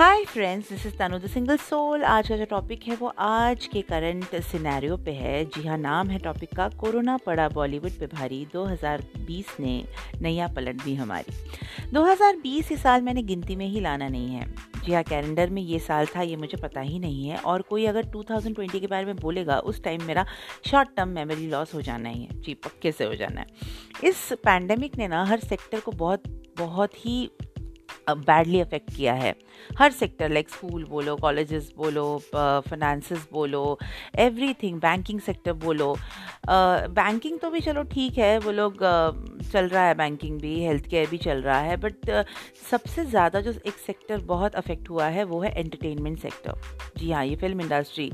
Hi friends this is Tanu the single soul आज का जो टॉपिक है वो आज के करंट सिनेरियो पे है। जी हाँ नाम है टॉपिक का, कोरोना पड़ा बॉलीवुड पे भारी। 2020 ने नया पलट दी हमारी। 2020 इस साल मैंने गिनती में ही लाना नहीं है। जी हाँ कैलेंडर में ये साल था, ये मुझे पता ही नहीं है। और कोई अगर 2020 के बारे में बोलेगा, उस टाइम मेरा शॉर्ट टर्म मेमोरी लॉस हो जाना ही है। जी, पक्के से हो जाना है। इस पैंडमिक ने ना हर सेक्टर को बहुत बहुत ही बैडली अफेक्ट किया है। हर सेक्टर लाइक स्कूल बोलो कॉलेजेस बोलो फाइनेंसेस बोलो एवरीथिंग बैंकिंग सेक्टर बोलो। बैंकिंग तो भी चलो ठीक है, वो लोग चल रहा है बैंकिंग भी हेल्थ केयर भी चल रहा है बट सबसे ज़्यादा जो एक सेक्टर बहुत अफेक्ट हुआ है, वो है एंटरटेनमेंट सेक्टर जी हाँ ये फ़िल्म इंडस्ट्री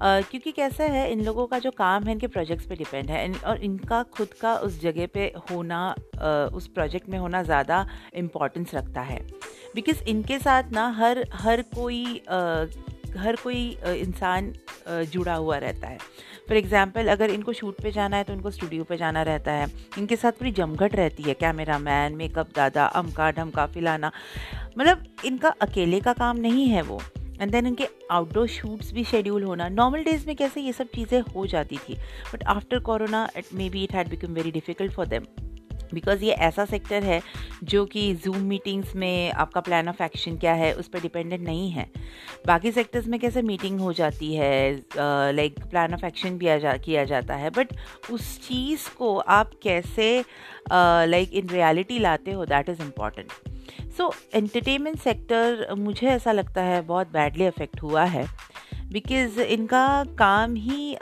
क्योंकि कैसा है, इन लोगों का जो काम है, इनके प्रोजेक्ट्स पे डिपेंड है। और इनका खुद का उस जगह पे होना उस प्रोजेक्ट में होना ज़्यादा इम्पॉर्टेंस रखता है। बिकॉज़ इनके साथ ना हर हर कोई हर कोई इंसान जुड़ा हुआ रहता है। फॉर एग्ज़ाम्पल अगर इनको शूट पे जाना है तो इनको स्टूडियो पे जाना रहता है। इनके साथ पूरी जमघट रहती है कैमरा मैन मेकअप दादा अमका ढमका फिलाना। मतलब इनका अकेले का काम नहीं है वो। एंड देन इनके आउटडोर शूट्स भी शेड्यूल होना। नॉर्मल डेज़ में कैसे ये सब चीज़ें हो जाती थी? But after corona it may be it had become very difficult for them because ये ऐसा सेक्टर है जो कि जूम मीटिंग्स में आपका प्लान ऑफ़ एक्शन क्या है उस पर डिपेंडेंट नहीं है। बाकी सेक्टर्स में कैसे मीटिंग हो जाती है लाइक प्लान ऑफ़ एक्शन भी जा, किया जाता है। बट उस चीज़ को आप कैसे लाइक इन रियलिटी लाते हो that is important so entertainment sector मुझे ऐसा लगता है बहुत बैडली अफेक्ट हुआ है। बिकॉज़ इनका काम ही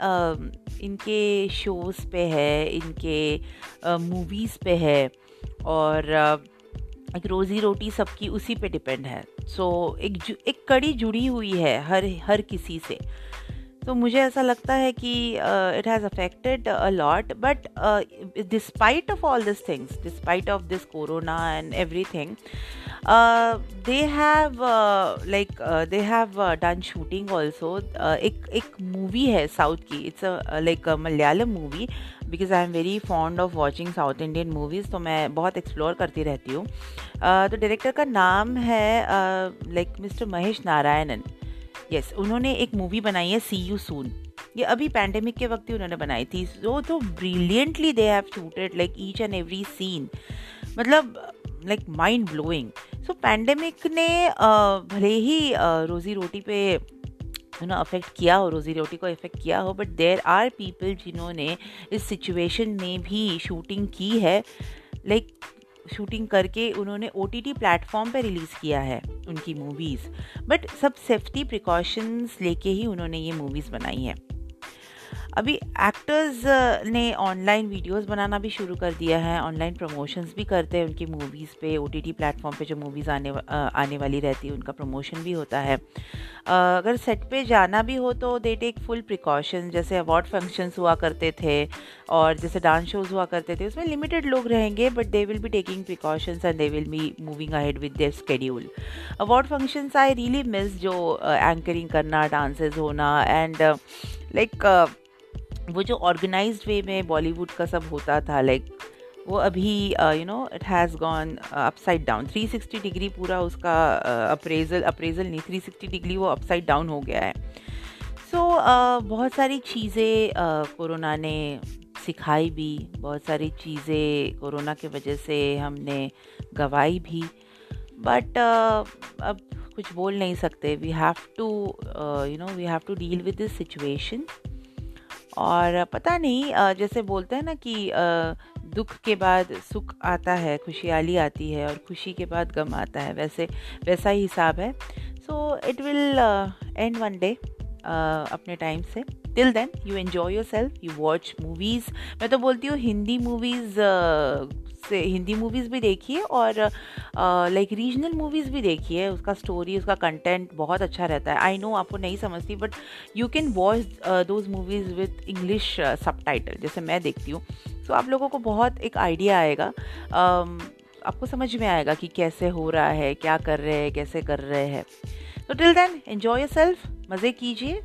इनके शोज़ पे है इनके मूवीज़ पे है और एक रोज़ी रोटी सबकी उसी पे डिपेंड है। सो so, एक एक कड़ी जुड़ी हुई है हर हर किसी से। तो मुझे ऐसा लगता है कि it has affected a lot but despite of all this things despite of this corona and everything they have like they have done shooting also एक एक मूवी है साउथ की. It's like Malayalam movie because I am very fond of watching south Indian movies तो मैं बहुत explore करती रहती हूँ. uh, तो डायरेक्टर का नाम है like mister Mahesh Narayanan yes उन्होंने एक मूवी बनाई है सी यू सून ये अभी पैंडेमिक के वक्त ही उन्होंने बनाई थी. सो तो brilliantly they have shooted like each and every scene मतलब like mind blowing so pandemic ने भले ही रोज़ी रोटी पे यू नो अफेक्ट किया हो, रोज़ी रोटी को इफ़ेक्ट किया हो बट देर आर पीपल जिन्होंने इस सिचुएशन में भी शूटिंग की है. लाइक शूटिंग करके उन्होंने ओ टी टी प्लेटफॉर्म पर रिलीज़ किया है, उनकी मूवीज़ बट सब सेफ्टी प्रिकॉशंस लेके ही उन्होंने ये मूवीज़ बनाई हैं. अभी एक्टर्स ने ऑनलाइन वीडियोस बनाना भी शुरू कर दिया है ऑनलाइन प्रमोशंस भी करते हैं उनकी मूवीज़ पे ओ टी प्लेटफॉर्म पे जो मूवीज़ आने आने वाली रहती है, उनका प्रमोशन भी होता है। अगर सेट पे जाना भी हो तो दे टेक फुल प्रिकॉशन जैसे अवार्ड फ़ंक्शंस हुआ करते थे और जैसे डांस शोज़ हुआ करते थे, उसमें लिमिटेड लोग रहेंगे but they will be taking precautions and they will be moving ahead with their schedule award functions I really miss जो एंकरिंग करना डांसेस होना एंड लाइक वो जो ऑर्गेनाइज वे में बॉलीवुड का सब होता था लाइक वो अभी you know it has gone upside down 360 degree पूरा उसका अप्रेजल uh, अप्रेजल नहीं 360 डिग्री वो अपसाइड डाउन हो गया है। सो so, uh, बहुत सारी चीज़ें कोरोना uh, ने सिखाई भी बहुत सारी चीज़ें कोरोना के वजह से हमने गवाई भी। बट uh, अब कुछ बोल नहीं सकते। We have to you know we have to deal with this situation और पता नहीं जैसे बोलते हैं ना कि दुख के बाद सुख आता है खुशहाली आती है और खुशी के बाद गम आता है, वैसे, वैसा ही हिसाब है। So it will end one day अपने टाइम से। Till then you enjoy yourself you watch movies मैं तो बोलती हूँ, हिंदी मूवीज़ से हिंदी मूवीज़ भी देखिए और लाइक रीजनल मूवीज़ भी देखिए। उसका स्टोरी उसका कंटेंट बहुत अच्छा रहता है। आई नो आपको नहीं समझती but you can watch those movies with English sub जैसे मैं देखती हूँ। तो आप लोगों को बहुत एक आइडिया आएगा। आपको समझ में आएगा कि कैसे हो रहा है, क्या कर रहे हैं, कैसे कर रहे हैं। तो till then enjoy yourself मज़े कीजिए।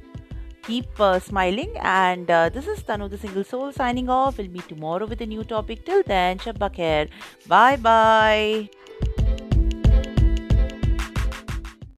Keep uh, smiling and uh, this is Tanu the single soul signing off. We'll meet tomorrow with a new topic. Till then shabba bye bye